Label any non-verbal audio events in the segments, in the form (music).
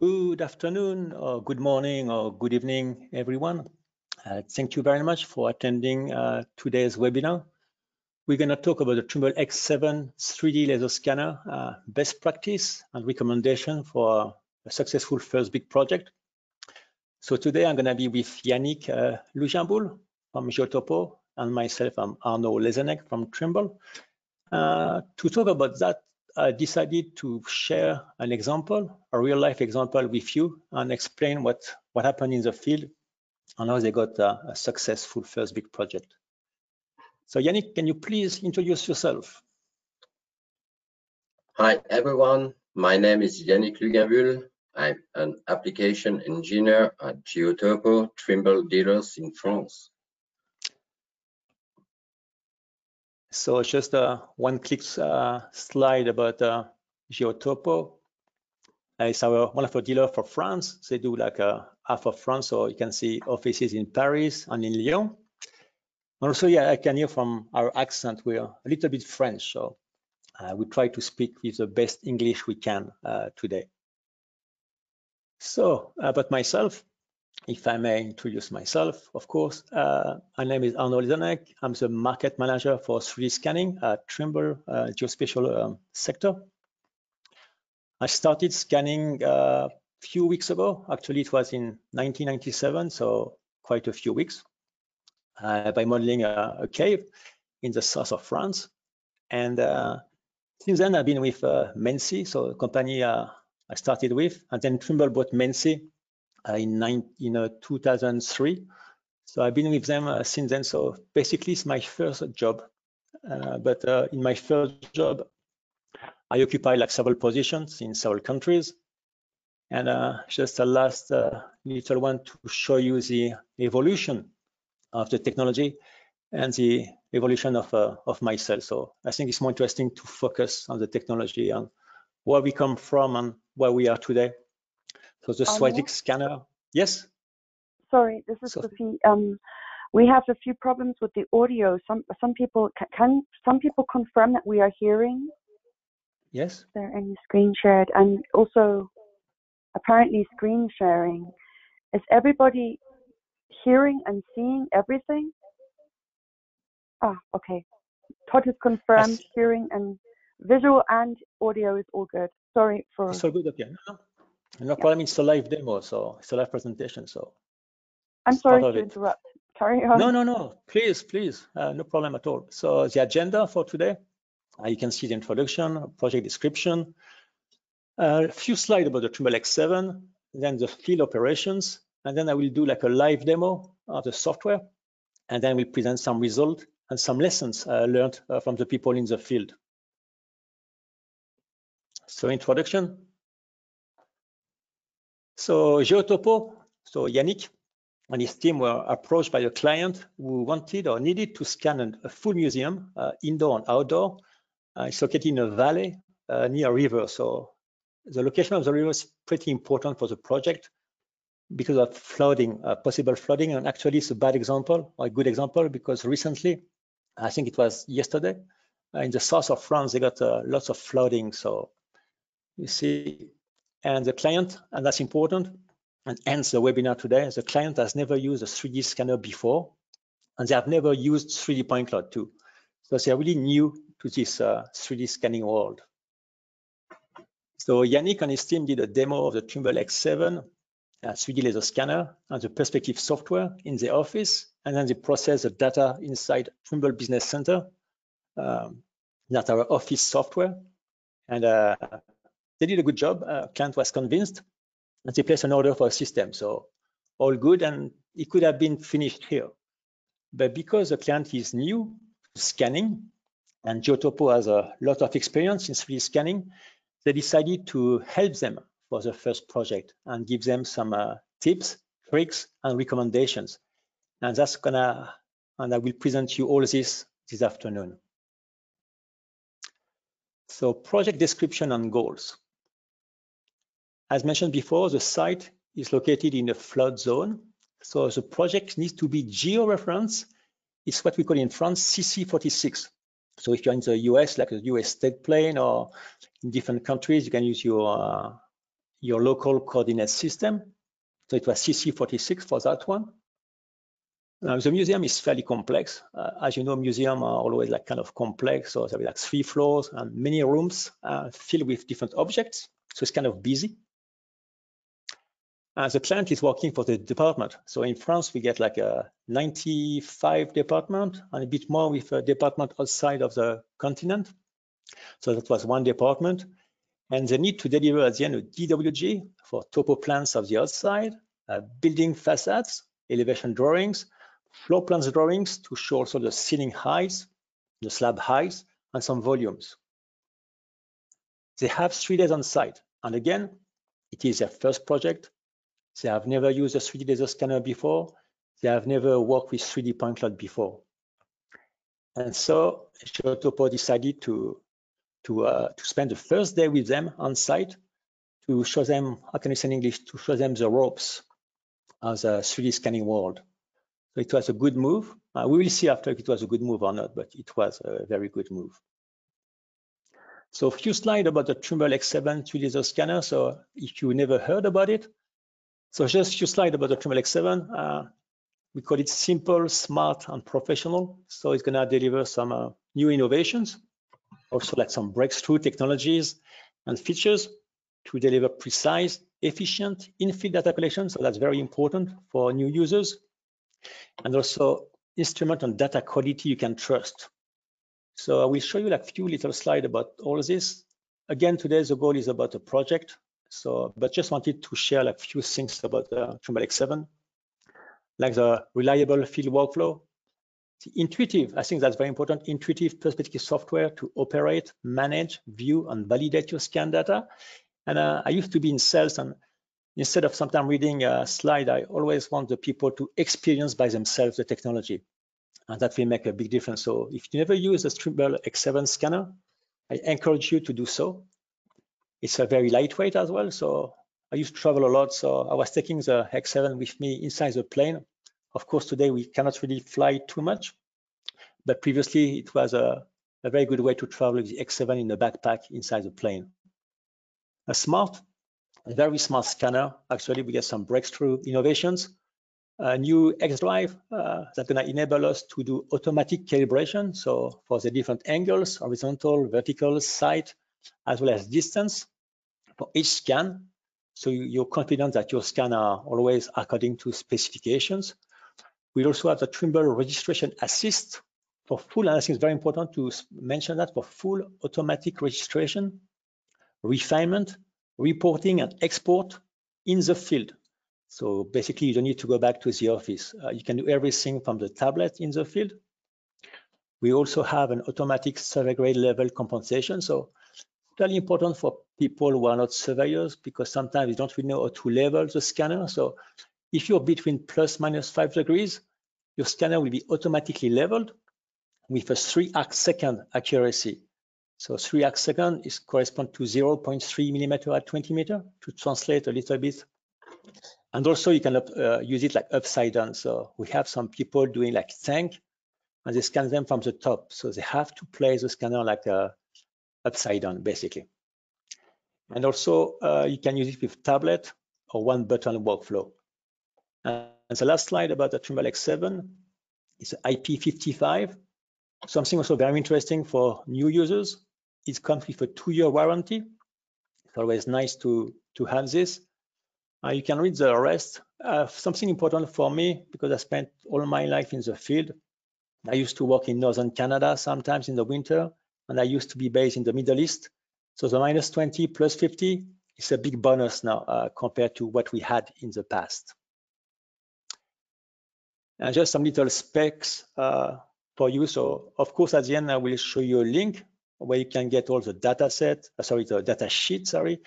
Good afternoon, or good morning, or good evening, everyone. Uh, thank you very much for attending uh, today's webinar. We're going to talk about the Trimble X7 3D laser scanner, uh, best practice and recommendation for a successful first big project. So today I'm going to be with Yannick uh, Luginboul from Geotopo and myself, I'm Arnaud Lezenek from Trimble. Uh, to talk about that I decided to share an example, a real life example with you and explain what, what happened in the field and how they got a, a successful first big project. So Yannick, can you please introduce yourself? Hi everyone, my name is Yannick Luginboul. I'm an application engineer at Geotopo Trimble dealers in France. So just a one-click uh, slide about uh, Geotopo. Uh, it's our one of our dealer for France. They do like uh, half of France, so you can see offices in Paris and in Lyon. And also, yeah, I can hear from our accent we're a little bit French, so uh, we try to speak with the best English we can uh, today. So about myself, if I may introduce myself, of course, uh, my name is Arnaud Lezenek. I'm the market manager for 3D scanning at Trimble uh, Geospatial um, sector. I started scanning a uh, few weeks ago. Actually, it was in 1997, so quite a few weeks, uh, by modeling a, a, cave in the south of France. And uh, since then, I've been with uh, Mensi, so a company I started with, and then Trimble bought uh, in, nine, in uh, 2003. So I've been with them uh, since then. So basically, it's my first job. but in my first job, I occupy like several positions in several countries. And uh, just a last uh, little one to show you the evolution of the technology and the evolution of, uh, of myself. So I think it's more interesting to focus on the technology and where we come from and where we are today. So the Soisic scanner, yes? Sorry, this is so, Sophie. Um, we have a few problems with the audio. Some some people can some people confirm that we are hearing. Yes. Is there any screen shared? And also, apparently, screen sharing. Is everybody hearing and seeing everything? Ah, okay. Todd is confirmed. Yes. Hearing and visual and audio is all good. Sorry for. So good. Okay. No, no problem. It's a live demo, so it's a live presentation. So I'm sorry to interrupt. Carry on. No, no, no. Please, please. Uh, no problem at all. So the agenda for today, uh, you can see the introduction, project description, uh, a few slides about the Trimble X7, then the field operations, and then I will do like a live demo of the software, and then we'll present some results and some lessons uh, learned uh, from the people in the field. So introduction, so Geotopo, so Yannick and his team were approached by a client who wanted or needed to scan a full museum, uh, indoor and outdoor. Uh, it's located in a valley uh, near a river. So the location of the river is pretty important for the project because of flooding, uh, possible flooding. And actually, it's a bad example or a good example because recently, I think it was yesterday, uh, in the south of France, they got uh, lots of flooding. So you see and the client, and that's important, and ends the webinar today, the client has never used a 3D scanner before, and they have never used 3D point cloud too. So they are really new to this uh, 3D scanning world. So Yannick and his team did a demo of the Trimble X7 uh, 3D laser scanner and the perspective software in the office, and then they process the data inside Trimble Business Center, um, that our office software. And uh, they did a good job. Uh, client was convinced, and they placed an order for a system. So all good, and it could have been finished here. But because the client is new to scanning, and Geotopo has a lot of experience in 3D scanning, they decided to help them for the first project and give them some uh, tips, tricks, and recommendations. And that's gonna, and I will present you all this this afternoon. So project description and goals. As mentioned before, the site is located in a flood zone. So the project needs to be geo-referenced. It's what we call in France CC46. So if you're in the US, like the US state plane or in different countries, you can use your, uh, your local coordinate system. So it was CC46 for that one. Now, the museum is fairly complex. Uh, as you know, museums are always like kind of complex. So there are like three floors and many rooms uh, filled with different objects. So it's kind of busy. Uh, the plant is working for the department. So in France, we get like a 95 department and a bit more with a department outside of the continent. So that was one department. And they need to deliver at the end a DWG for topo plans of the outside, uh, building facades, elevation drawings, floor plans drawings to show also the ceiling heights, the slab heights, and some volumes. They have three days on site. And again, it is their first project. They have never used a 3D laser scanner before. They have never worked with 3D point cloud before. And so Geotopo decided to, to, uh, to spend the first day with them on site to show them, how can I say in English, to show them the ropes as a 3D scanning world. So it was a good move. Uh, we will see after if it was a good move or not, but it was a very good move. So a few slides about the Trimble X7 3D laser scanner. So if you never heard about it, so just a few slides about the Trimble X7. Uh, we call it simple, smart, and professional. So it's gonna deliver some uh, new innovations, also like some breakthrough technologies and features to deliver precise, efficient in-field data collection. So that's very important for new users. And also instrument and data quality you can trust. So I will show you like a few little slides about all this. Again, today the goal is about a project. So, but just wanted to share like a few things about the Trimble X7, like the reliable field workflow, the intuitive, I think that's very important, intuitive perspective software to operate, manage, view, and validate your scan data. And uh, I used to be in sales and instead of sometimes reading a slide, I always want the people to experience by themselves the technology. And that will make a big difference. So if you never use a Trimble X7 scanner, I encourage you to do so. It's a very lightweight as well. So I used to travel a lot. So I was taking the X7 with me inside the plane. Of course, today we cannot really fly too much, but previously it was a, a very good way to travel with the X7 in the backpack inside the plane. A smart, a very smart scanner. Actually, we get some breakthrough innovations. A new X drive uh, that's going to enable us to do automatic calibration. So for the different angles, horizontal, vertical, side, as well as distance for each scan. So you're confident that your scan are always according to specifications. We also have the Trimble registration assist for full, and I think it's very important to mention that for full automatic registration, refinement, reporting and export in the field. So basically you don't need to go back to the office. Uh, you can do everything from the tablet in the field. We also have an automatic survey grade level compensation. So really important for people who are not surveyors because sometimes you don't really know how to level the scanner. So if you're between plus minus five degrees, your scanner will be automatically leveled with a three arc second accuracy. So three arc second is correspond to 0.3 millimeter at 20 meter to translate a little bit. And also you can uh, use it like upside down. So we have some people doing like tank and they scan them from the top. So they have to place the scanner like a upside down basically. And also uh, you can use it with tablet or one button workflow. And the last slide about the Trimble X7 is IP55. Something also very interesting for new users. It comes with a two-year warranty. It's always nice to, to have this. Uh, you can read the rest. Uh, something important for me, because I spent all my life in the field. I used to work in Northern Canada sometimes in the winter and I used to be based in the Middle East. So the minus 20 plus 50 is a big bonus now uh, compared to what we had in the past. And just some little specs uh, for you. So of course, at the end, I will show you a link where you can get all the data set, uh, sorry, the data sheet, sorry,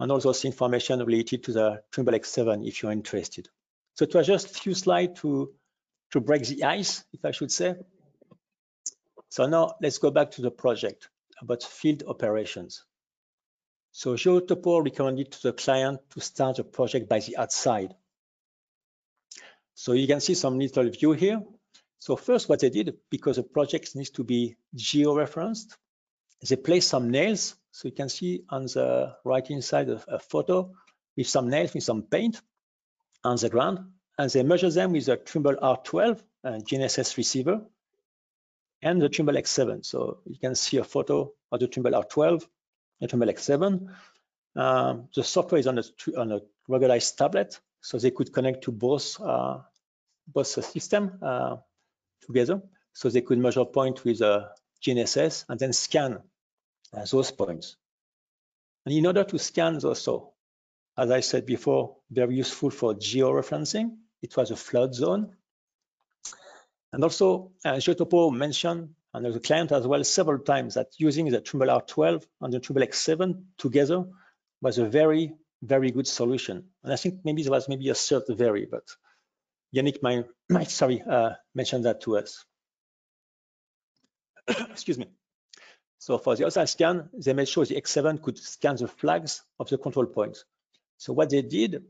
and all those information related to the Trimble X7 if you're interested. So it was just a few slides to, to break the ice, if I should say. So now let's go back to the project about field operations. So Geotopo recommended to the client to start the project by the outside. So you can see some little view here. So first what they did, because the project needs to be geo-referenced, they placed some nails. So you can see on the right hand side of a photo, with some nails, with some paint on the ground, and they measure them with a Trimble R12 and GNSS receiver and the Trimble X7. So you can see a photo of the Trimble R12 and Trimble X7. Um, the software is on a, on a regularized tablet, so they could connect to both uh, both system uh, together. So they could measure point with a GNSS and then scan uh, those points. And in order to scan those, so as I said before, very useful for georeferencing. It was a flood zone. And also, uh, Geotopo mentioned, and the client as well, several times that using the Trimble R12 and the Trimble X7 together was a very, very good solution. And I think maybe there was maybe a third very, but Yannick might, (coughs) might sorry, uh, mention that to us. (coughs) Excuse me. So for the outside scan, they made sure the X7 could scan the flags of the control points. So what they did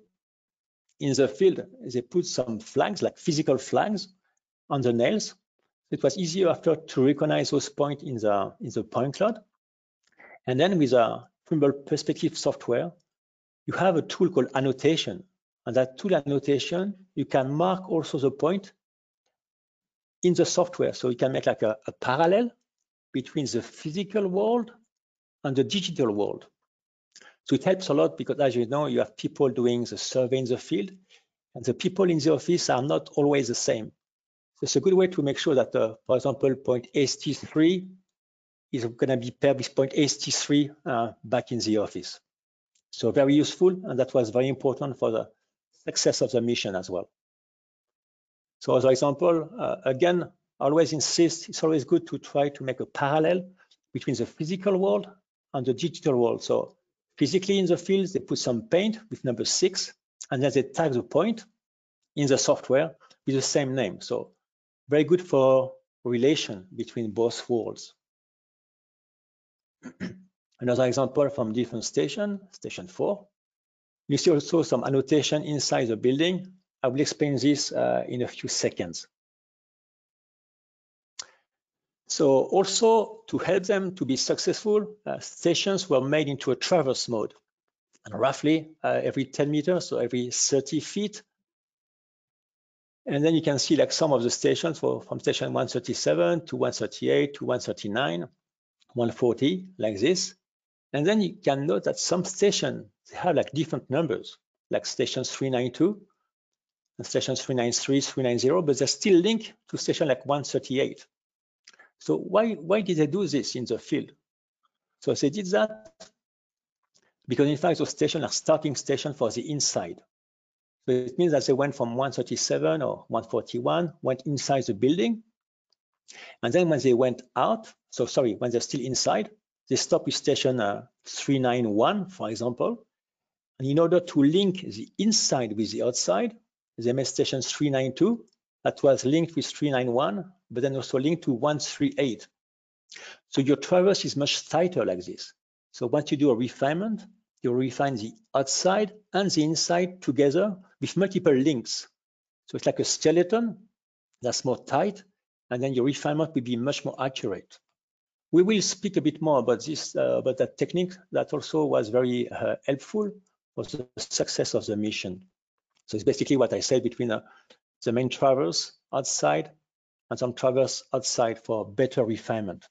in the field, is they put some flags, like physical flags, on the nails. It was easier after to recognize those points in the in the point cloud. And then with a Trimble perspective software, you have a tool called annotation. And that tool annotation, you can mark also the point in the software. So you can make like a, a parallel between the physical world and the digital world. So it helps a lot because as you know, you have people doing the survey in the field and the people in the office are not always the same. It's a good way to make sure that, uh, for example, point ST3 is going to be paired with point AST3 uh, back in the office. So very useful, and that was very important for the success of the mission as well. So as an example, uh, again, always insist, it's always good to try to make a parallel between the physical world and the digital world. So Physically in the field, they put some paint with number six, and then they tag the point in the software with the same name. So very good for relation between both worlds. (clears throat) Another example from different station, station four. You see also some annotation inside the building. I will explain this uh, in a few seconds. So also to help them to be successful, uh, stations were made into a traverse mode. And roughly uh, every 10 meters, so every 30 feet. And then you can see like some of the stations for, from station 137 to 138 to 139, 140, like this. And then you can note that some stations have like different numbers, like station 392 and station 393, 390, but they're still linked to station like 138. So why, why did they do this in the field? So they did that because in fact those stations are starting station for the inside. So it means that they went from 137 or 141, went inside the building. And then when they went out, so sorry, when they're still inside, they stop with station uh, 391, for example. And in order to link the inside with the outside, they made station 392 that was linked with 391 but then also linked to 138. So your traverse is much tighter like this. So once you do a refinement, you refine the outside and the inside together with multiple links. So it's like a skeleton that's more tight, and then your refinement will be much more accurate. We will speak a bit more about this, uh, about that technique that also was very uh, helpful for the success of the mission. So it's basically what I said between uh, the main traverse outside and some traverse outside for better refinement.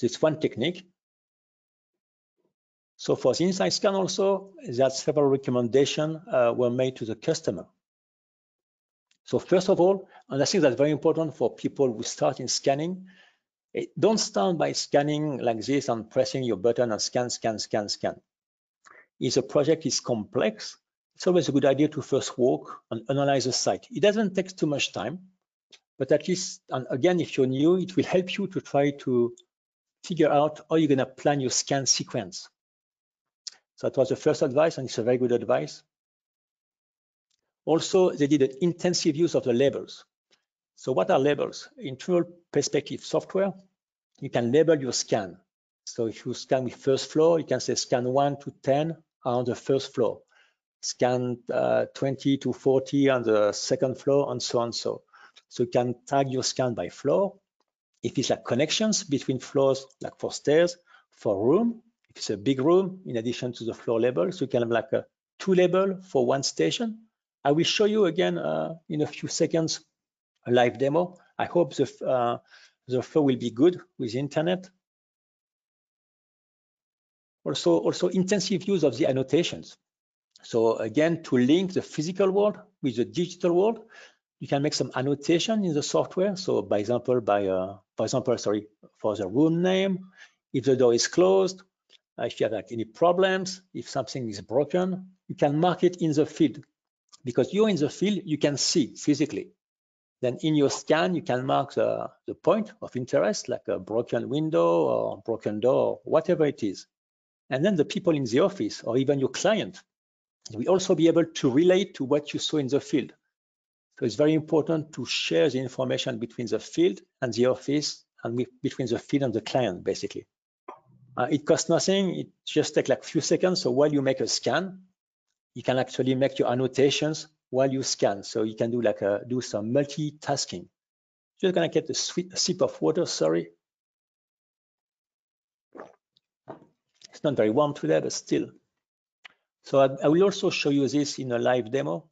This one technique. So for the inside scan also, that several recommendations uh, were made to the customer. So first of all, and I think that's very important for people who start in scanning, don't start by scanning like this and pressing your button and scan, scan, scan, scan. If the project is complex, it's always a good idea to first walk and analyze the site. It doesn't take too much time but at least, and again, if you're new, it will help you to try to figure out how you're gonna plan your scan sequence. So that was the first advice, and it's a very good advice. Also, they did an intensive use of the labels. So what are labels? In Trimble perspective software, you can label your scan. So if you scan with first floor, you can say scan 1 to 10 on the first floor, scan uh, 20 to 40 on the second floor, and so on. So so you can tag your scan by floor. If it's like connections between floors, like for stairs, for room, if it's a big room, in addition to the floor level, so you can have like a two level for one station. I will show you again uh, in a few seconds a live demo. I hope the, uh, the flow will be good with internet. Also, also intensive use of the annotations. So again, to link the physical world with the digital world, you can make some annotation in the software. So by example, by uh, for example, sorry, for the room name, if the door is closed, uh, if you have like any problems, if something is broken, you can mark it in the field because you're in the field, you can see physically. Then in your scan, you can mark the, the point of interest, like a broken window or broken door, whatever it is. And then the people in the office or even your client will also be able to relate to what you saw in the field. So it's very important to share the information between the field and the office and between the field and the client, basically. Uh, it costs nothing. It just takes like a few seconds. So while you make a scan, you can actually make your annotations while you scan. So you can do like a, do some multitasking. Just gonna get a, sweet, a sip of water, sorry. It's not very warm today, but still. So I, I will also show you this in a live demo.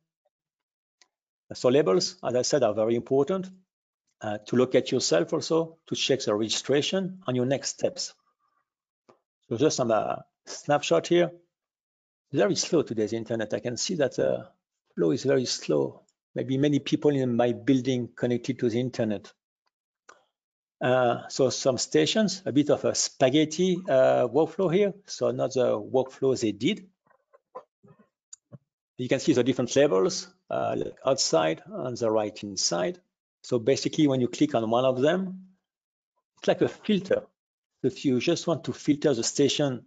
So labels, as I said, are very important uh, to locate yourself also, to check the registration and your next steps. So just some uh, snapshot here. Very slow today's internet. I can see that the uh, flow is very slow. Maybe many people in my building connected to the internet. Uh, so some stations, a bit of a spaghetti uh, workflow here. So another workflow they did. You can see the different levels uh, outside on the right inside. So basically, when you click on one of them, it's like a filter. If you just want to filter the station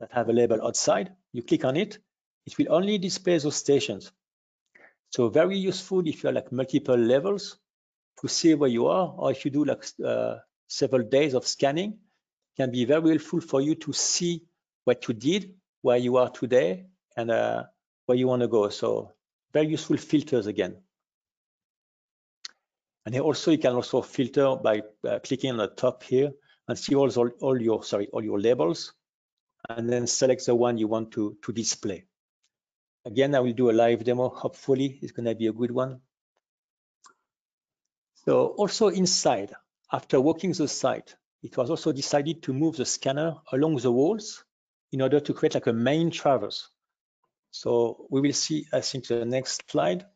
that have a label outside, you click on it, it will only display those stations. So very useful if you have like multiple levels to see where you are, or if you do like uh, several days of scanning, can be very helpful for you to see what you did, where you are today, and uh, where you want to go. So very useful filters again. And also you can also filter by uh, clicking on the top here and see all, all, all your sorry all your labels, and then select the one you want to to display. Again, I will do a live demo. Hopefully, it's going to be a good one. So also inside, after walking the site, it was also decided to move the scanner along the walls in order to create like a main traverse. So we will see, I think, the next slide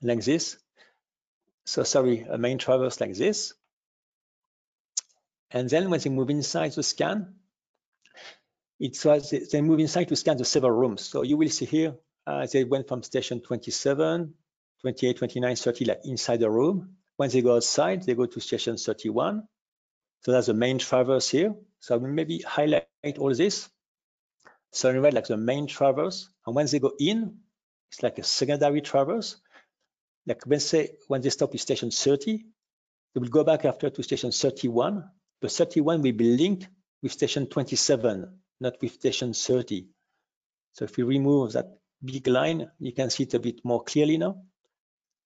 like this. So sorry, a main traverse like this. And then when they move inside the scan, it was they move inside to scan the several rooms. So you will see here, uh, they went from station 27, 28, 29, 30, like inside the room. When they go outside, they go to station 31. So that's the main traverse here. So I will maybe highlight all this. So in red, like the main traverse. And when they go in, it's like a secondary traverse. Like when say when they stop at station 30, they will go back after to station 31. The 31 will be linked with station 27, not with station 30. So if we remove that big line, you can see it a bit more clearly now.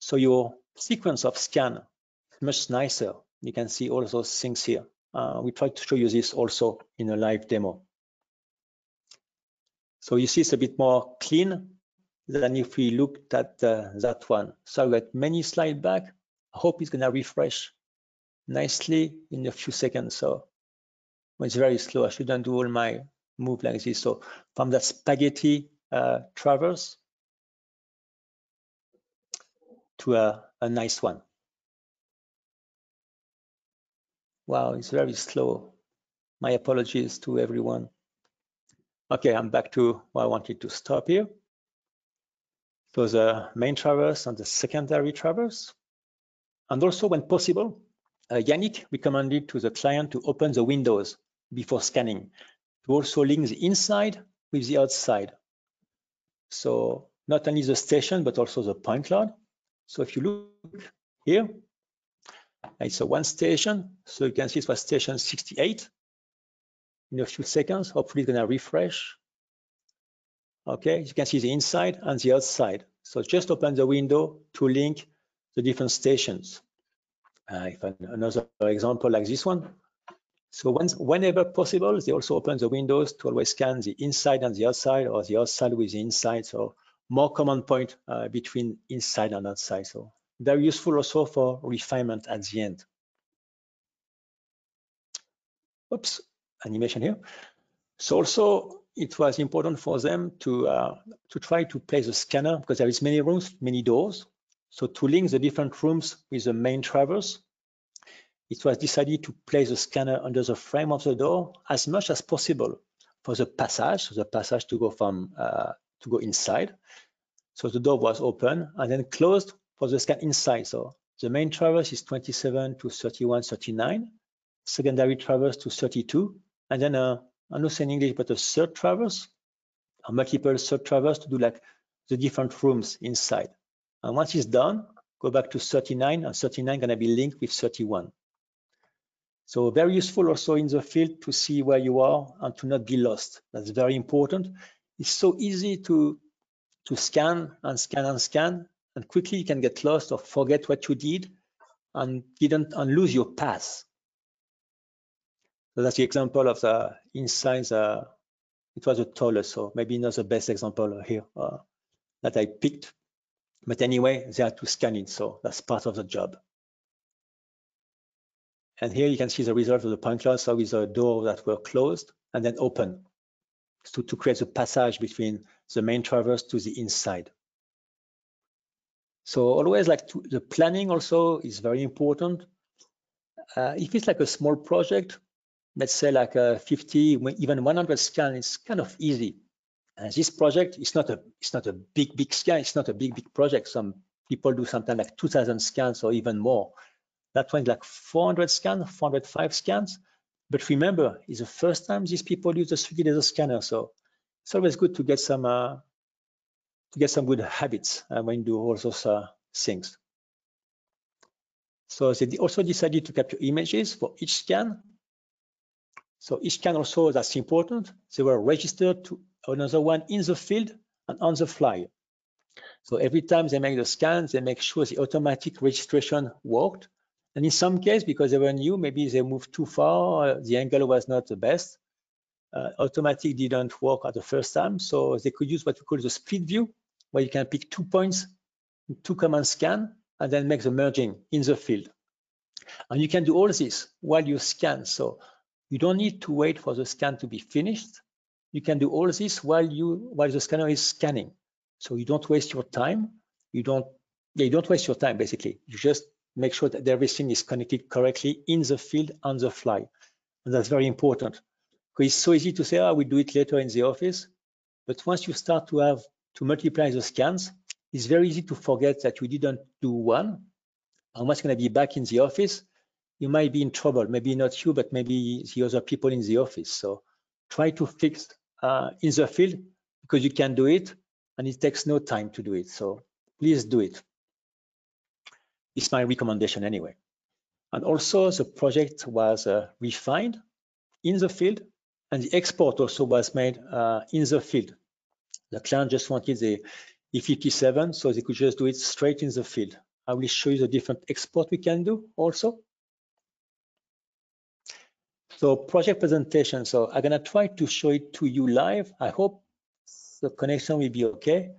So your sequence of scan is much nicer. You can see all those things here. Uh, we try to show you this also in a live demo. So you see it's a bit more clean than if we looked at uh, that one. So I got many slides back. I hope it's gonna refresh nicely in a few seconds. So it's very slow, I shouldn't do all my move like this. So from that spaghetti uh, traverse to a, a nice one. Wow, it's very slow. My apologies to everyone. Okay, I'm back to where I wanted to stop here. So the main traverse and the secondary traverse. And also when possible, Uh, Yannick recommended to the client to open the windows before scanning to also link the inside with the outside. So not only the station, but also the point cloud. So if you look here, it's a one station. So you can see it was station 68 in a few seconds. Hopefully it's gonna refresh. Okay, you can see the inside and the outside. So just open the window to link the different stations. Uh, if another example like this one, So whenever possible, they also open the windows to always scan the inside and the outside or the outside with the inside. So more common point uh, between inside and outside. So very useful also for refinement at the end. Oops, animation here. So also it was important for them to uh, to try to place a scanner because there is many rooms, many doors. So to link the different rooms with the main traverse, it was decided to place the scanner under the frame of the door as much as possible for the passage, the passage to go from uh, to go inside. So the door was open and then closed for the scan inside. So the main traverse is 27 to 31, 39, secondary traverse to 32, and then a, I'm not saying English, but a third traverse, a multiple third traverse to do like the different rooms inside. And once it's done, go back to 39, and 39 gonna be linked with 31. So very useful also in the field to see where you are and to not be lost. That's very important. It's so easy to to scan and scan and scan, and quickly you can get lost or forget what you did and didn't and lose your path. So that's the example of the inside. Uh, it was a taller, so maybe not the best example here uh, that I picked. But anyway, they had to scan it, so that's part of the job. And here you can see the result of the point. So with the door that were closed and then open to, to create a passage between the main traverse to the inside. So always like to, the planning also is very important. Uh, if it's like a small project, let's say like a 50, even 100 scan, it's kind of easy. And this project is not a it's not a big big scan. It's not a big big project. Some people do sometimes like 2,000 scans or even more. That one like 400 scans, 405 scans. But remember, it's the first time these people use the 3D laser scanner. So it's always good to get some uh, to get some good habits uh, when you do all those uh, things. So they also decided to capture images for each scan. So each scan also, that's important. They were registered to another one in the field and on the fly. So every time they make the scans, they make sure the automatic registration worked. And in some case, because they were new, maybe they moved too far, the angle was not the best uh, automatic didn't work at the first time. So they could use what we call the split view, where you can pick two points, two command scan, and then make the merging in the field. And you can do all this while you scan. So you don't need to wait for the scan to be finished. You can do all this while you while the scanner is scanning. So you don't waste your time. You don't yeah, you don't waste your time basically. You just make sure that everything is connected correctly in the field on the fly. And that's very important Because it's so easy to say, oh, we do it later in the office. But once you start to have to multiply the scans, it's very easy to forget that you didn't do one. And what's going to be back in the office, you might be in trouble. Maybe not you, but maybe the other people in the office. So try to fix uh, in the field because you can do it and it takes no time to do it. So please do it. It's my recommendation anyway. And also the project was uh, refined in the field and the export also was made uh, in the field. The client just wanted the E57, so they could just do it straight in the field. I will show you the different export we can do also. So project presentation. So I'm gonna try to show it to you live. I hope the connection will be okay.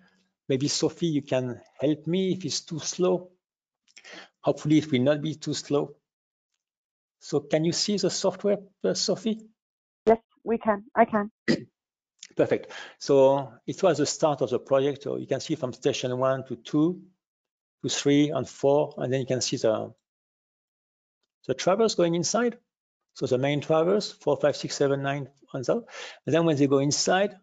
Maybe Sophie, you can help me if it's too slow. Hopefully it will not be too slow. So can you see the software, uh, Sophie? Yes, we can. I can. (clears throat) Perfect. So it was the start of the project. So you can see from station one to two, to three and four, and then you can see the the traverse going inside. So the main traverse, four, five, six, seven, nine, and so. And then when they go inside,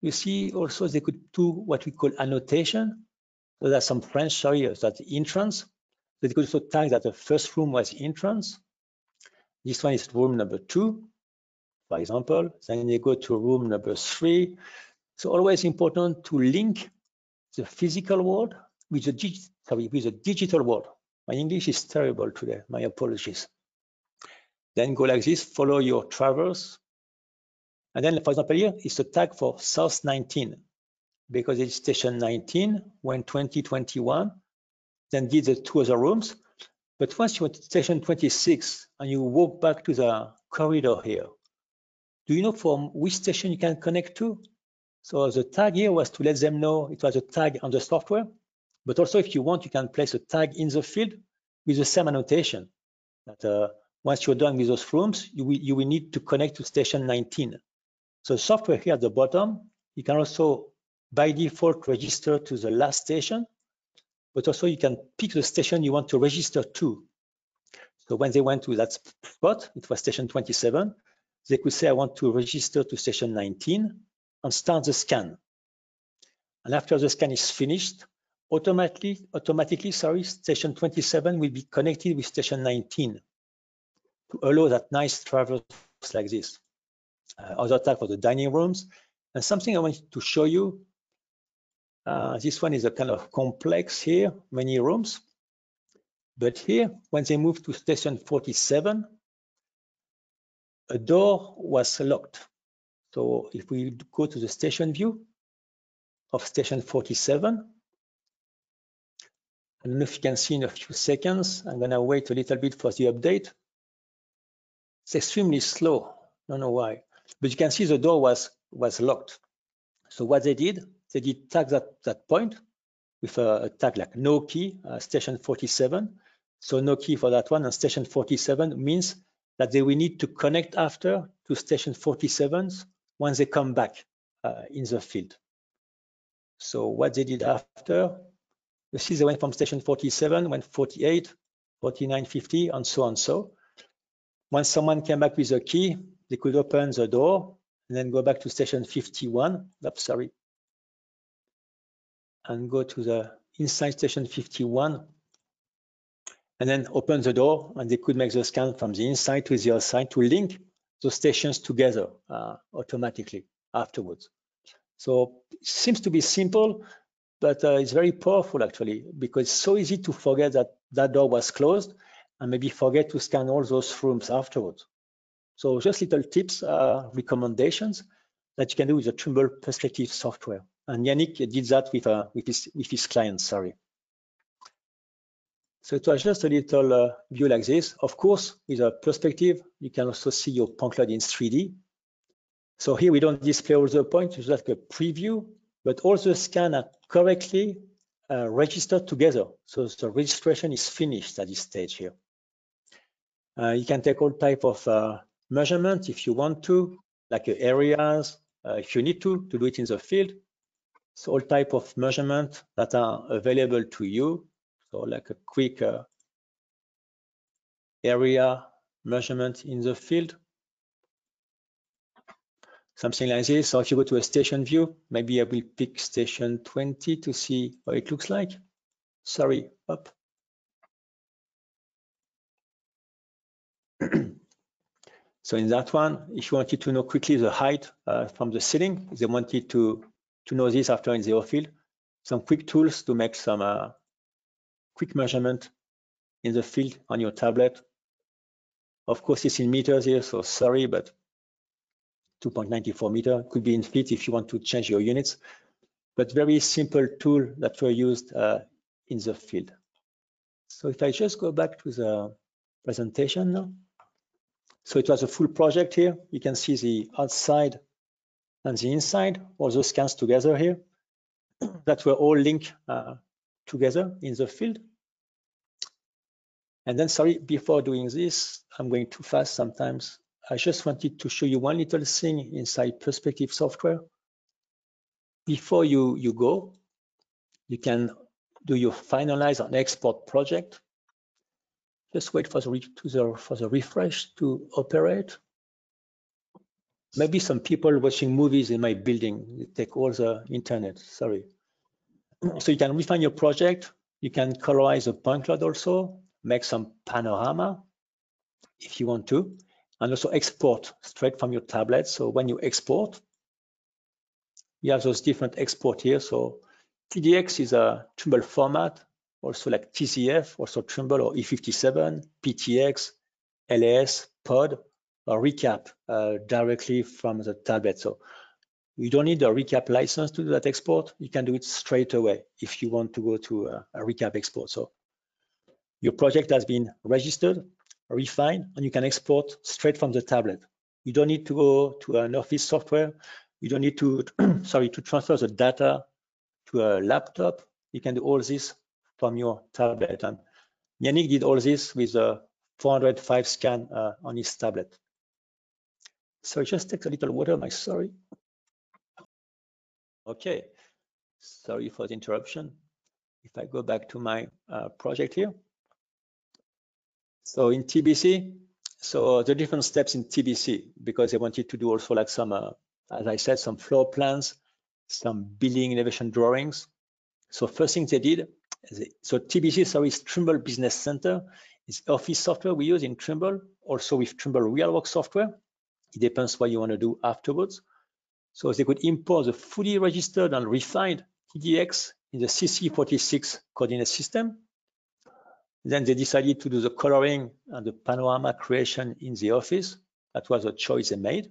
you see also they could do what we call annotation. So that's some French, sorry, that's the entrance. So they could also tag that the first room was entrance. This one is room number two for example. Then they go to room number three. So always important to link the physical world with the, sorry, with the digital world. My English is terrible today, my apologies. Then go like this, follow your traverse. And then, for example, here is the tag for South 19, because it's station 19 when 2021, then did the two other rooms. But once you're to station 26 and you walk back to the corridor here, do you know from which station you can connect to? So the tag here was to let them know it was a tag on the software. But also, if you want, you can place a tag in the field with the same annotation. That uh, once you're done with those rooms, you will, you will need to connect to station 19. So software here at the bottom, you can also by default register to the last station, but also you can pick the station you want to register to. So when they went to that spot, it was station 27, they could say, I want to register to station 19 and start the scan. And after the scan is finished, automatically, automatically, sorry, station 27 will be connected with station 19 to allow that nice traverse like this. Uh, other type for the dining rooms. And something I wanted to show you, uh, this one is a kind of complex here, many rooms. But here, when they moved to station 47, a door was locked. So if we go to the station view of station 47, I don't know if you can see in a few seconds. I'm going to wait a little bit for the update. It's extremely slow. Don't know why, but you can see the door was was locked. So what they did, they did tag that that point with a, a tag like no key, uh, station 47. So no key for that one, and station 47 means that they will need to connect after to station 47 once they come back uh, in the field. So what they did after, you see they went from station 47, went 48, 49, 50, and so on. So once someone came back with a key, they could open the door and then go back to station 51. Oops, sorry. And go to the inside station 51 and then open the door and they could make the scan from the inside to the outside to link those stations together uh, automatically afterwards. So it seems to be simple, but uh, it's very powerful actually because it's so easy to forget that that door was closed and maybe forget to scan all those rooms afterwards. So just little tips, uh, recommendations that you can do with the Trimble Perspective software. And Yannick did that with, uh, with, his, with his clients, sorry. So it was just a little uh, view like this. Of course, with a perspective, you can also see your point cloud in 3D. So here we don't display all the points, it's like a preview, but all the scans are correctly uh, registered together. So the registration is finished at this stage here. Uh, you can take all type of uh, measurement if you want to, like areas, uh, if you need to, to do it in the field. So all type of measurement that are available to you so like a quick area measurement in the field. Something like this. So if you go to a station view, maybe I will pick station 20 to see what it looks like. Sorry, up. So in that one, if you wanted to know quickly the height uh, from the ceiling, they wanted to, to know this after in the field, some quick tools to make some uh, quick measurement in the field on your tablet. Of course, it's in meters here, so sorry, but 2.94 meter could be in feet if you want to change your units, but very simple tool that were used uh, in the field. So if I just go back to the presentation now. So it was a full project here. You can see the outside and the inside, all those scans together here (clears throat) that were all linked uh, together in the field. And then, sorry, before doing this, I'm going too fast sometimes. I just wanted to show you one little thing inside Perspective software. Before you, you go, you can do your finalize and export project. Just wait for the, to the, for the refresh to operate. Maybe some people watching movies in my building they take all the internet, sorry. (clears throat) So you can refine your project. You can colorize the point cloud also, make some panorama if you want to, and also export straight from your tablet. So when you export, you have those different export here. So TDX is a Trimble format, also like TZF, also Trimble or E57, PTX, LAS, POD, or recap uh, directly from the tablet. So you don't need a recap license to do that export. You can do it straight away if you want to go to a, a recap export. So Your project has been registered, refined, and you can export straight from the tablet. You don't need to go to an office software. You don't need to, (clears throat) sorry, to transfer the data to a laptop. You can do all this from your tablet. And Yannick did all this with a 405 scan uh, on his tablet. So it just take a little water, my sorry. Okay, sorry for the interruption. If I go back to my uh, project here. So in TBC, so the different steps in TBC, because I wanted to do also like some, uh, as I said, some floor plans, some building elevation drawings. So first thing they did, so TBC, sorry, is Trimble Business Center. It's office software we use in Trimble, also with Trimble RealWorks software. It depends what you want to do afterwards. So they could import the fully registered and refined TDX in the CC46 coordinate system. Then they decided to do the coloring and the panorama creation in the office. That was a choice they made.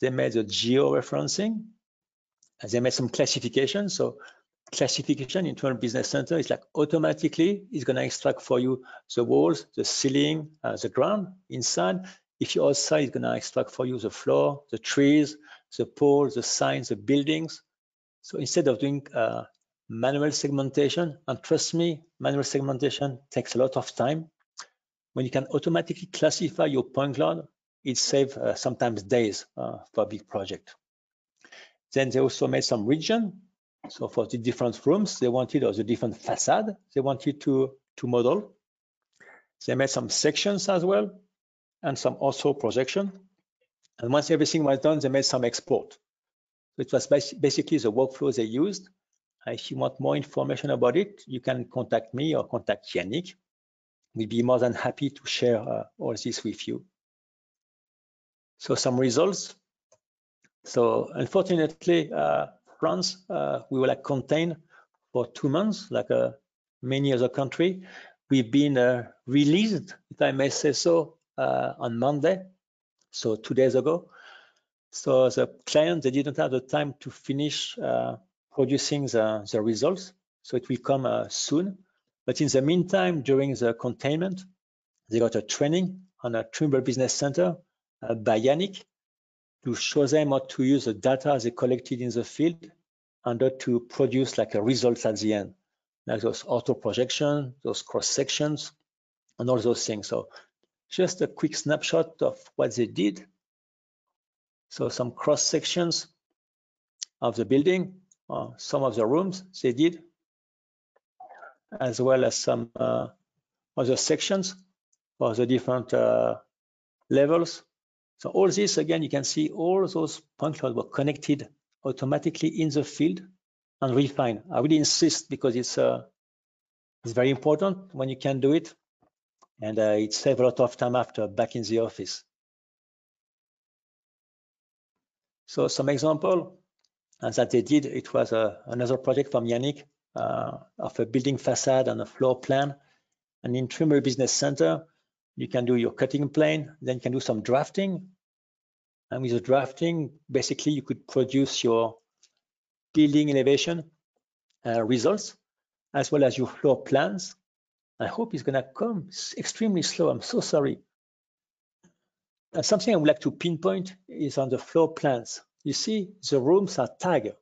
They made the geo-referencing. And They made some classification. So classification in Trimble Business Center is like automatically it's going to extract for you the walls, the ceiling, uh, the ground inside. If you're outside, it's going to extract for you the floor, the trees, the poles, the signs, the buildings. So instead of doing uh, manual segmentation, and trust me, manual segmentation takes a lot of time. When you can automatically classify your point cloud, it saves uh, sometimes days uh, for a big project. Then they also made some region. So for the different rooms, they wanted or the different facade, they wanted to, to model. They made some sections as well, and some also projection. And once everything was done, they made some export. So it was basically the workflow they used. If you want more information about it, you can contact me or contact Yannick. We'd be more than happy to share uh, all this with you. So some results. So unfortunately, uh, France, uh, we were like contained for two months, like uh, many other country. We've been uh, released, if I may say so, on Monday, so two days ago. So the client, they didn't have the time to finish producing the, the results. So it will come soon. But in the meantime, during the containment, they got a training on a Trimble Business Center uh, by Yannick to show them how to use the data they collected in the field and how to produce like a results at the end, like those ortho projection, those cross sections, and all those things. So just a quick snapshot of what they did. So some cross sections of the building, uh, some of the rooms they did, as well as some uh, other sections for the different uh, levels. So all this, again, you can see all those point clouds were connected automatically in the field and refined. I really insist because it's uh, it's very important when you can do it, and uh, it saves a lot of time after back in the office. So some example, and that they did. It was uh, another project from Yannick uh, of a building facade and a floor plan. And in Trimble Business Center, you can do your cutting plane, then you can do some drafting. And with the drafting, basically you could produce your building elevation uh, results as well as your floor plans. I hope it's gonna come it's extremely slow. I'm so sorry. And something I would like to pinpoint is on the floor plans. You see, the rooms are tagged.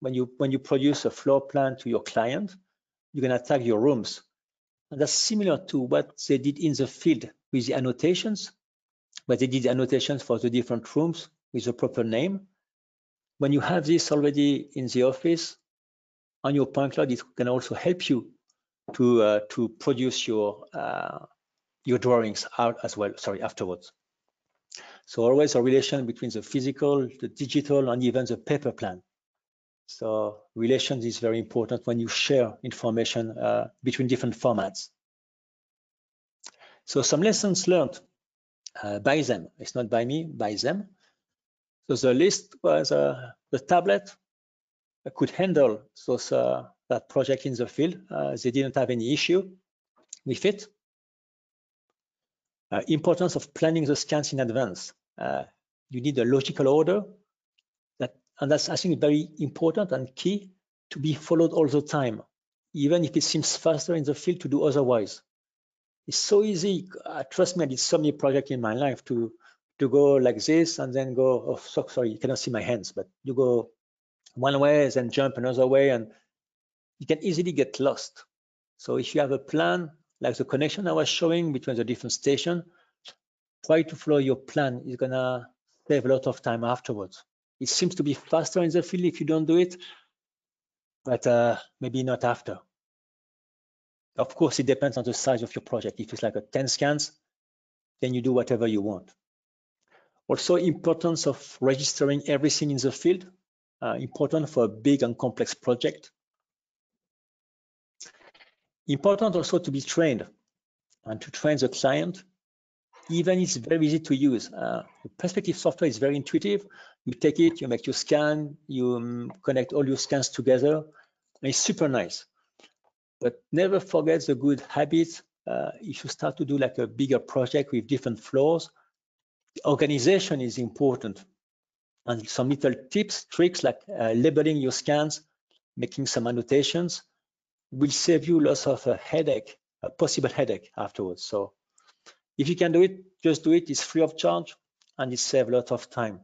When you when you produce a floor plan to your client, you're gonna tag your rooms. That's similar to what they did in the field with the annotations, but they did the annotations for the different rooms with the proper name. When you have this already in the office on your point cloud, it can also help you to uh, to produce your uh, your drawings out as well. Sorry, afterwards. So always a relation between the physical, the digital, and even the paper plan. So relations is very important when you share information uh, between different formats. So some lessons learned uh, by them. It's not by me, by them. So the list was uh, the tablet could handle those, uh, that project in the field. Uh, they didn't have any issue with it. Uh, importance of planning the scans in advance. You need a logical order and that's I think very important and key to be followed all the time, even if it seems faster in the field to do otherwise. It's so easy. Uh, trust me, I did so many projects in my life to to go like this and then go. Oh, so, sorry, you cannot see my hands, but you go one way and then jump another way, and you can easily get lost. So if you have a plan, like the connection I was showing between the different station, try to follow your plan. It's gonna save a lot of time afterwards. It seems to be faster in the field if you don't do it, but uh, maybe not after. Of course, it depends on the size of your project. If it's like a 10 scans, then you do whatever you want. Also, importance of registering everything in the field, uh, important for a big and complex project. Important also to be trained and to train the client. Even it's very easy to use. Uh, perspective software is very intuitive. You take it, you make your scan, you um, connect all your scans together. it's super nice. But never forget the good habits. Uh, if you start to do like a bigger project with different floors, organization is important. And some little tips, tricks like uh, labeling your scans, making some annotations will save you lots of a headache, a possible headache afterwards. So if you can do it, just do it. It's free of charge and it saves a lot of time.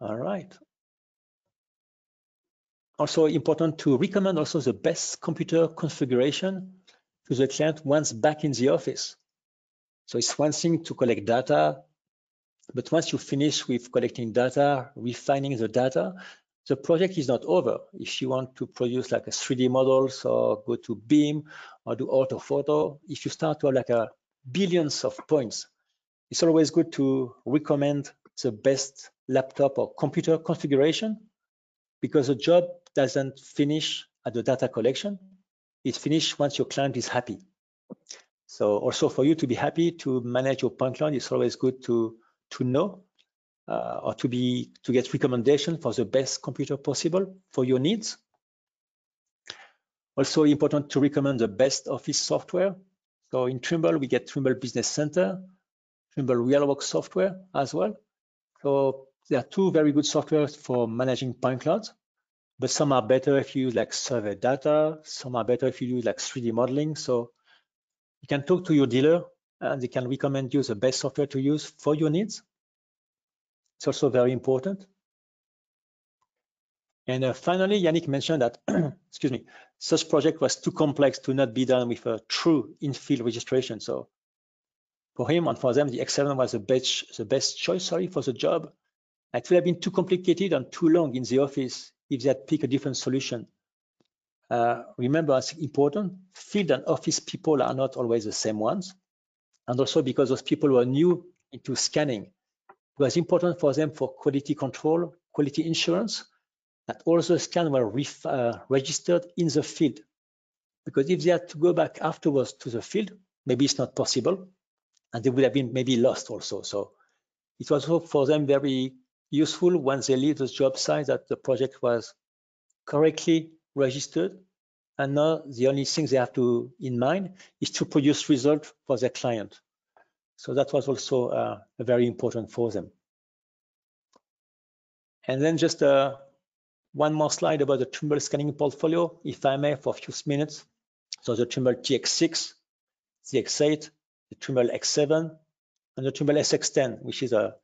All right also important to recommend also the best computer configuration to the client once back in the office. So it's one thing to collect data, but once you finish with collecting data, refining the data, the project is not over. If you want to produce like a 3D models or go to BIM or do orthophoto, if you start to have like a billions of points, it's always good to recommend the best laptop or computer configuration because the job doesn't finish at the data collection. It's finished once your client is happy. So also for you to be happy to manage your point cloud, it's always good to to know uh, or to be to get recommendation for the best computer possible for your needs. Also important to recommend the best office software. So in Trimble, we get Trimble Business Center, Trimble RealWorks software as well. So there are two very good softwares for managing point clouds but some are better if you use like survey data. Some are better if you use like 3D modeling. So you can talk to your dealer and they can recommend you the best software to use for your needs. It's also very important. And uh, finally, Yannick mentioned that, (clears throat) excuse me, such project was too complex to not be done with a true in-field registration. So for him and for them, the X7 was the best, the best choice, sorry, for the job. It would have been too complicated and too long in the office if they had picked a different solution. Uh, remember, it's important, field and office people are not always the same ones. And also because those people were new into scanning, was important for them for quality control, quality insurance, that all the scans were uh, registered in the field. Because if they had to go back afterwards to the field, maybe it's not possible, and they would have been maybe lost also. So it was for them very useful once they leave the job site that the project was correctly registered. And now the only thing they have to in mind is to produce result for their client. So that was also uh, very important for them. And then just uh, one more slide about the Trimble scanning portfolio, if I may, for a few minutes. So the Trimble TX6, the X8, the Trimble X7, and the Trimble SX10, which is a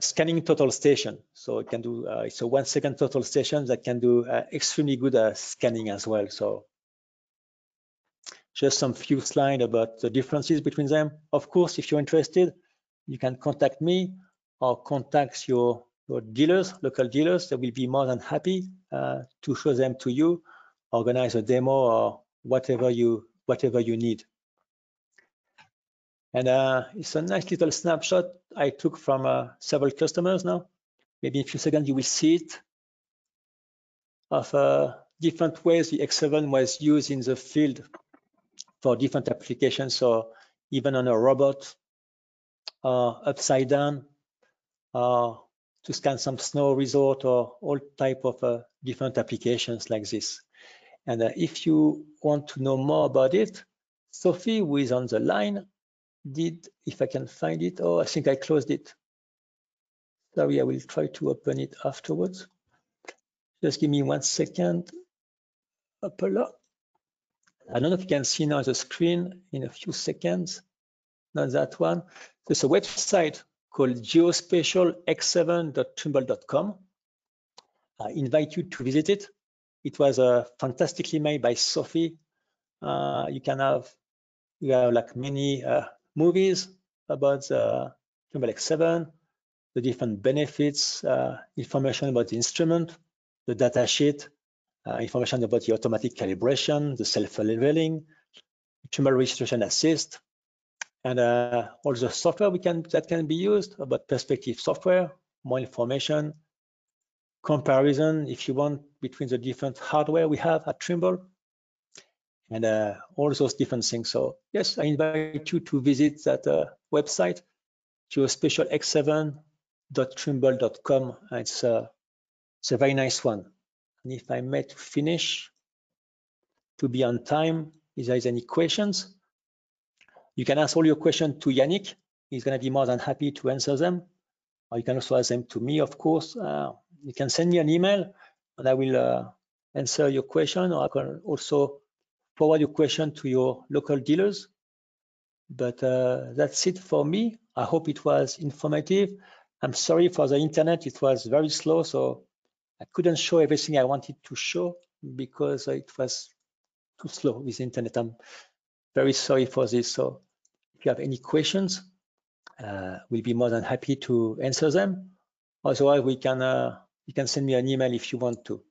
scanning total station. So it can do, uh, it's a one second total station that can do uh, extremely good uh, scanning as well. So just some few slides about the differences between them. Of course, if you're interested, you can contact me or contact your, your dealers, local dealers. They will be more than happy uh, to show them to you, organize a demo or whatever you whatever you need. And uh, it's a nice little snapshot I took from uh, several customers now. Maybe in a few seconds you will see it of uh, different ways the X7 was used in the field for different applications. So even on a robot, uh, upside down, uh, to scan some snow resort or all type of uh, different applications like this. And uh, if you want to know more about it, Sophie, who is on the line, did, if I can find it, oh, I think I closed it. Sorry, I will try to open it afterwards. Just give me one second. Apollo. I don't know if you can see now the screen in a few seconds. Not that one. There's a website called geospatialx7.trimble.com. I invite you to visit it. It was uh, fantastically made by Sophie. Uh, you can have you have like many uh, movies about the Trimble X7, the different benefits, uh, information about the instrument, the data sheet, information about the automatic calibration, the self-leveling, Trimble registration assist, and uh, all the software we can that can be used about perspective software, more information, comparison if you want between the different hardware we have at Trimble, and uh, all those different things. So yes, I invite you to visit that uh, website, geospatialx7.trimble.com. It's, uh, it's a very nice one. And if I may to finish, to be on time, if there is any questions, you can ask all your questions to Yannick. He's going to be more than happy to answer them. Or you can also ask them to me, of course. Uh, you can send me an email and I will uh, answer your question, or I can also forward your question to your local dealers. But uh, that's it for me. I hope it was informative. I'm sorry for the internet. It was very slow, so I couldn't show everything I wanted to show because it was too slow with internet. I'm very sorry for this. So if you have any questions, uh, we'll be more than happy to answer them. Otherwise, we can uh, you can send me an email if you want to.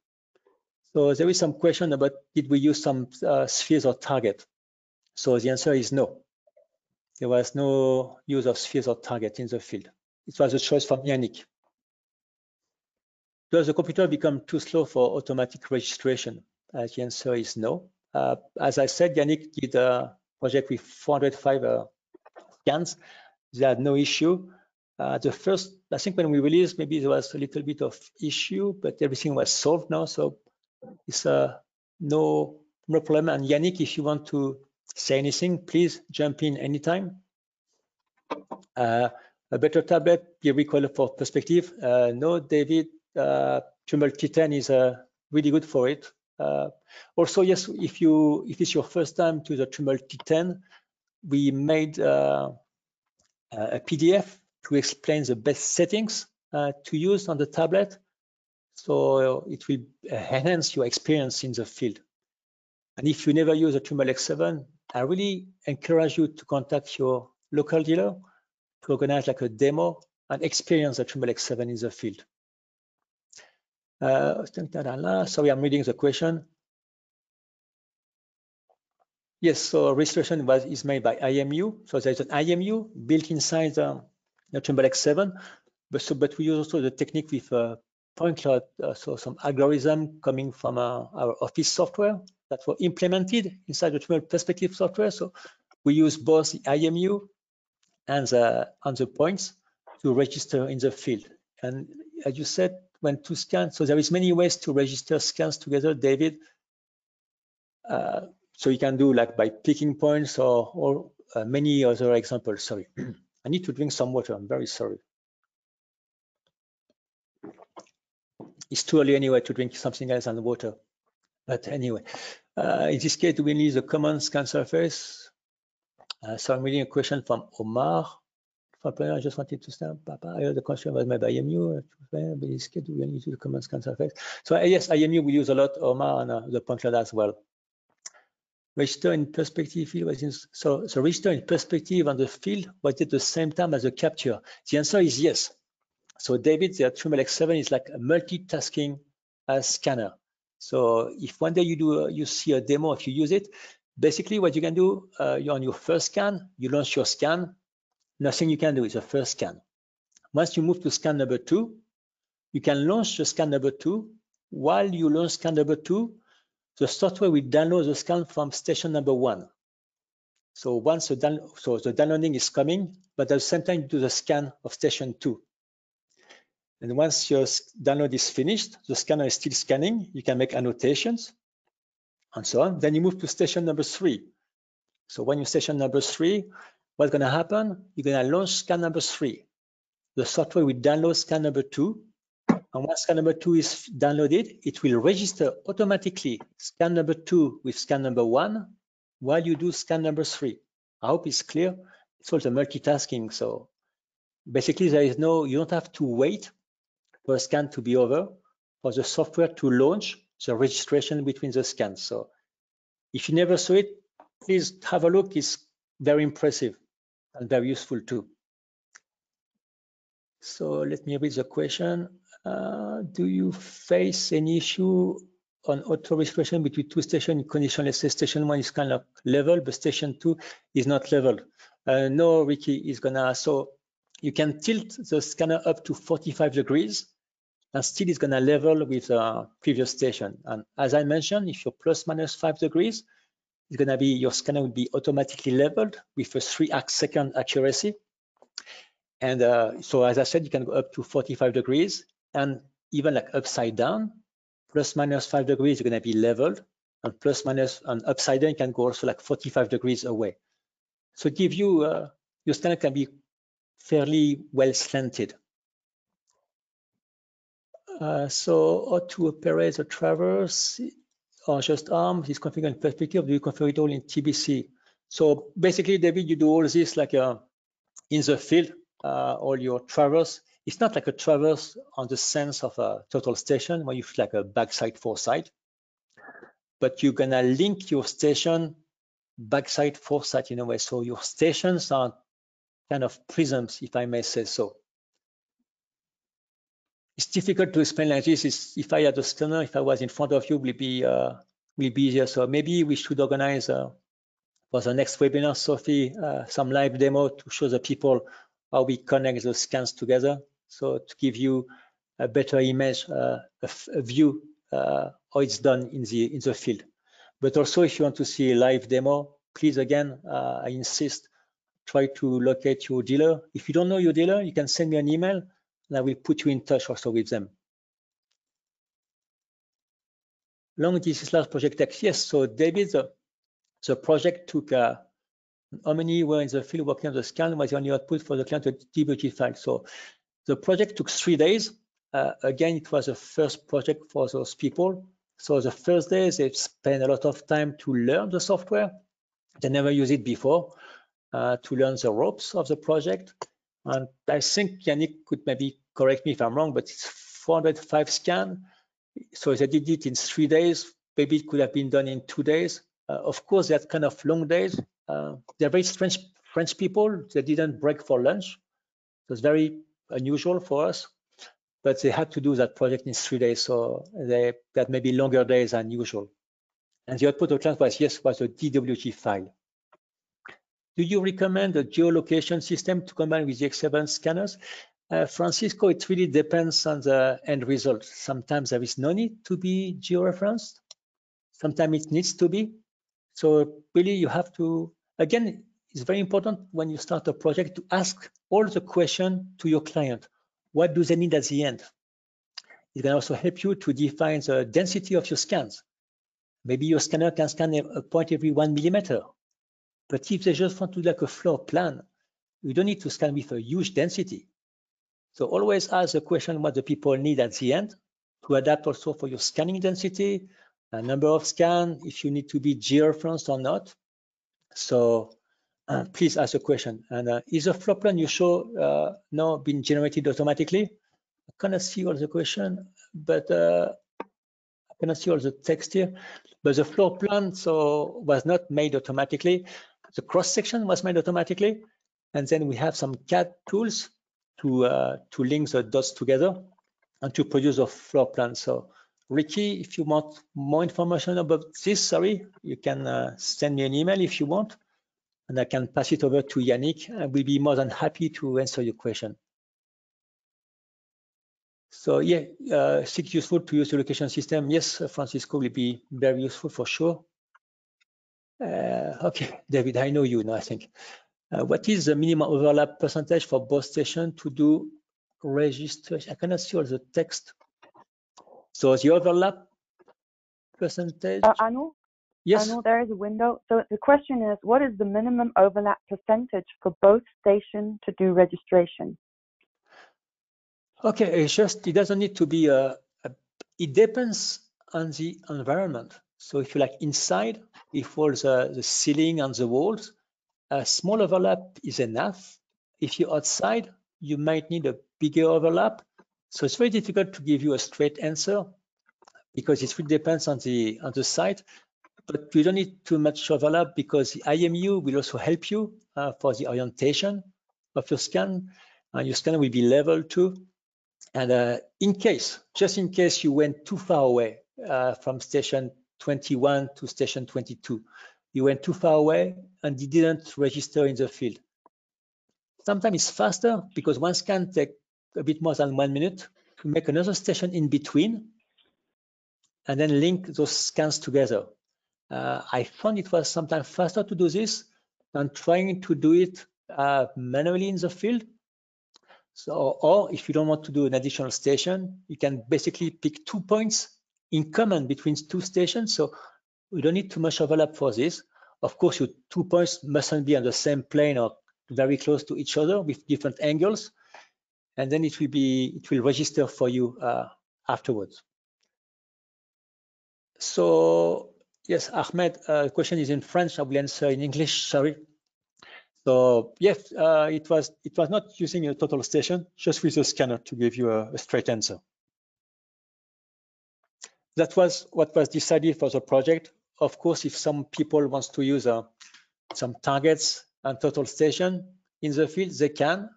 So there is some question about did we use some uh, spheres or target? So the answer is no. There was no use of spheres or target in the field. It was a choice from Yannick. Does the computer become too slow for automatic registration? Uh, the answer is no. Uh, as I said, Yannick did a project with 405 uh, scans. They had no issue. Uh, the first, I think when we released, maybe there was a little bit of issue, but everything was solved now. So it's uh, no, no problem. And Yannick, if you want to say anything, please jump in anytime. Uh, a better tablet, be recoil for perspective. Uh, no, David, uh, Trimble T10 is uh, really good for it. Uh, also, yes, if you if it's your first time to the Trimble T10, we made uh, a PDF to explain the best settings uh, to use on the tablet. So it will enhance your experience in the field. And if you never use a Trimble X7, I really encourage you to contact your local dealer to organize like a demo and experience the Trimble X7 in the field. Uh, sorry, I'm reading the question. Yes, so registration was is made by IMU. So there's an IMU built inside the, the Trimble X7. But so, but we use also the technique with uh, point cloud, uh, so some algorithm coming from uh, our office software that were implemented inside the Trimble Perspective software. So we use both the IMU and the, and the points to register in the field. And as you said, when to scan, so there is many ways to register scans together, David. Uh, so you can do like by picking points or, or uh, many other examples. Sorry, (clears throat) I need to drink some water. I'm very sorry. It's too early anyway to drink something else than water. But anyway, uh, in this case, we need the common scan surface. Uh, so I'm reading a question from Omar. I just wanted to start. Papa, I heard the question made by IMU. This case, we need the common scan surface. So uh, yes, IMU we use a lot, Omar, and uh, the cloud as well. Register in perspective field was in, so so register in perspective on the field was at the same time as the capture. The answer is yes. So David, the Trimble X7 is like a multitasking uh, scanner. So if one day you do, you see a demo, if you use it, basically what you can do, uh, you're on your first scan, you launch your scan, nothing you can do, is a first scan. Once you move to scan number two, you can launch the scan number two. While you launch scan number two, the software will download the scan from station number one. So once the, so the downloading is coming, but at the same time, you do the scan of station two. And once your download is finished, the scanner is still scanning, you can make annotations and so on. Then you move to station number three. So when you station number three, what's gonna happen? You're gonna launch scan number three. The software will download scan number two. And once scan number two is downloaded, it will register automatically scan number two with scan number one while you do scan number three. I hope it's clear. It's also multitasking. So basically there is no, you don't have to wait for a scan to be over for the software to launch the registration between the scans. So if you never saw it, please have a look. It's very impressive and very useful too. So let me read the question. Uh, do you face any issue on auto registration between two stations condition? Let's say station one is kind of level, but station two is not level. Uh, no, Ricky is gonna, so you can tilt the scanner up to 45 degrees and still it's gonna level with the previous station. And as I mentioned, if you're plus minus five degrees, it's gonna be, your scanner will be automatically leveled with a three second accuracy. And uh, so as I said, you can go up to 45 degrees and even like upside down, plus minus five degrees, you're gonna be leveled and plus minus and upside down, you can go also like 45 degrees away. So give you, uh, your scanner can be fairly well slanted. Uh, so how to operate the traverse or just arm is configured in perspective, do you configure it all in TBC? So basically, David, you do all this like uh, in the field, uh, all your traverse. It's not like a traverse on the sense of a total station where you feel like a backsight foresight, but you're gonna link your station backsight foresight in a way. So your stations are kind of prisms, if I may say so. It's difficult to explain like this. It's, if I had a scanner, if I was in front of you, will be uh, will be easier. So maybe we should organize uh, for the next webinar, Sophie, uh, some live demo to show the people how we connect those scans together. So to give you a better image, uh, a, a, view uh, how it's done in the in the field. But also, if you want to see a live demo, please again, uh, I insist, try to locate your dealer. If you don't know your dealer, you can send me an email and I will put you in touch also with them. Long distance large project X. Yes, so David, the, the project took uh, how many were in the field working on the scan was the only output for the client to DWG file. So the project took three days. Uh, again, it was the first project for those people. So the first day, they spent a lot of time to learn the software. They never used it before uh, to learn the ropes of the project. And I think Yannick could maybe correct me if I'm wrong, but it's 405 scan. So they did it in three days. Maybe it could have been done in two days. Uh, of course, that kind of long days. Uh, they're very strange French people. They didn't break for lunch. It was very unusual for us, but they had to do that project in three days. So they had maybe longer days than usual. And the output of class was, yes, was a DWG file. Do you recommend a geolocation system to combine with the X7 scanners? Uh, Francisco, it really depends on the end result. Sometimes there is no need to be georeferenced. Sometimes it needs to be. So really you have to, again, it's very important when you start a project to ask all the question to your client. What do they need at the end? It can also help you to define the density of your scans. Maybe your scanner can scan a point every one millimeter. But if they just want to do like a floor plan, you don't need to scan with a huge density. So always ask the question what the people need at the end to adapt also for your scanning density, a number of scan, if you need to be georeferenced or not. So uh, (clears throat) please ask a question. And uh, is the floor plan you show uh, now being generated automatically? I cannot see all the question, but uh, I cannot see all the text here. But the floor plan so was not made automatically. The cross section was made automatically. And then we have some CAD tools to, uh, to link the dots together and to produce a floor plan. So Ricky, if you want more information about this, sorry, you can uh, send me an email if you want, and I can pass it over to Yannick. and we'll be more than happy to answer your question. So yeah, uh, it's useful to use the location system. Yes, Francisco will be very useful for sure. Uh, okay, (laughs) David, I know you now, I think. Uh, what is the minimum overlap percentage for both stations to do registration? I cannot see all the text. So the overlap percentage? Uh, Anu? Yes. Anu, there is a window. So the question is, what is the minimum overlap percentage for both stations to do registration? Okay, it's just, it doesn't need to be a, a it depends on the environment. So if you like inside, if all the, the ceiling and the walls, a small overlap is enough. If you're outside, you might need a bigger overlap. So it's very difficult to give you a straight answer because it really depends on the on the site. But you don't need too much overlap because the IMU will also help you uh, for the orientation of your scan. Uh, your scan will be level too. And uh, in case, just in case you went too far away uh, from station 21 to station 22, you went too far away and it didn't register in the field. Sometimes it's faster because one scan takes a bit more than one minute to make another station in between and then link those scans together. Uh, I found it was sometimes faster to do this than trying to do it uh, manually in the field. So, or if you don't want to do an additional station, you can basically pick two points in common between two stations. So we don't need too much overlap for this. Of course, your two points mustn't be on the same plane or very close to each other with different angles. And then it will be, it will register for you uh, afterwards. So yes, Ahmed, uh, question is in French. I will answer in English. Sorry. So yes, uh, it was it was not using a total station, just with a scanner to give you a, a straight answer. That was what was decided for the project. Of course, if some people wants to use uh, some targets and total station in the field, they can.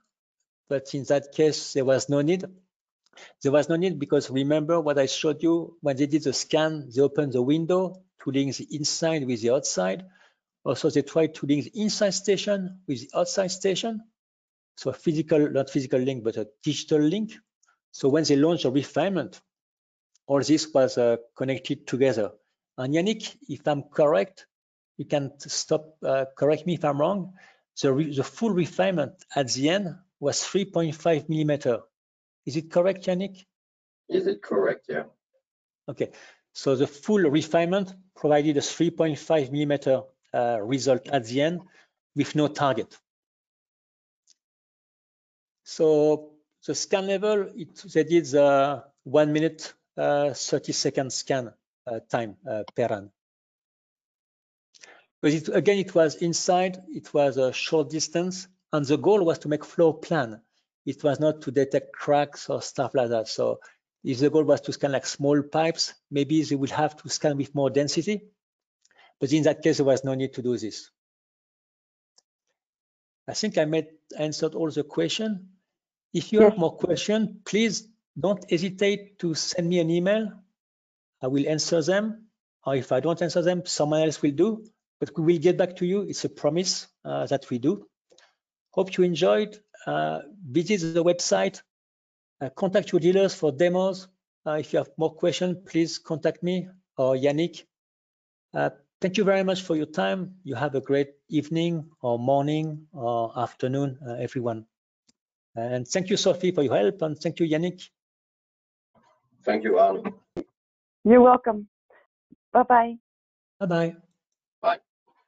But in that case, there was no need. There was no need because remember what I showed you when they did the scan, they opened the window to link the inside with the outside. Also, they tried to link the inside station with the outside station. So a physical, not physical link, but a digital link. So when they launched a refinement, all this was uh, connected together. And Yannick, if I'm correct, you can stop, uh, correct me if I'm wrong. The, the full refinement at the end was 3.5 millimeter. Is it correct, Yannick? Is it correct? Yeah. Okay. So the full refinement provided a 3.5 millimeter uh, result at the end with no target. So the scan level, it, they did the one minute, uh, 30 second scan uh, time uh, per run. But it, again, it was inside, it was a short distance, and the goal was to make flow plan. It was not to detect cracks or stuff like that. So if the goal was to scan like small pipes, maybe they would have to scan with more density. But in that case, there was no need to do this. I think I made answered all the question. If you have more questions, please don't hesitate to send me an email. I will answer them. Or if I don't answer them, someone else will do. But we will get back to you. It's a promise uh, that we do. Hope you enjoyed. Uh, visit the website uh, contact your dealers for demos. Uh, if you have more questions, please contact me or Yannick. Uh, thank you very much for your time. You have a great evening or morning or afternoon, everyone. And thank you, Sophie, for your help. And thank you, Yannick. Thank you, Arno. You're welcome. Bye-bye. Bye-bye.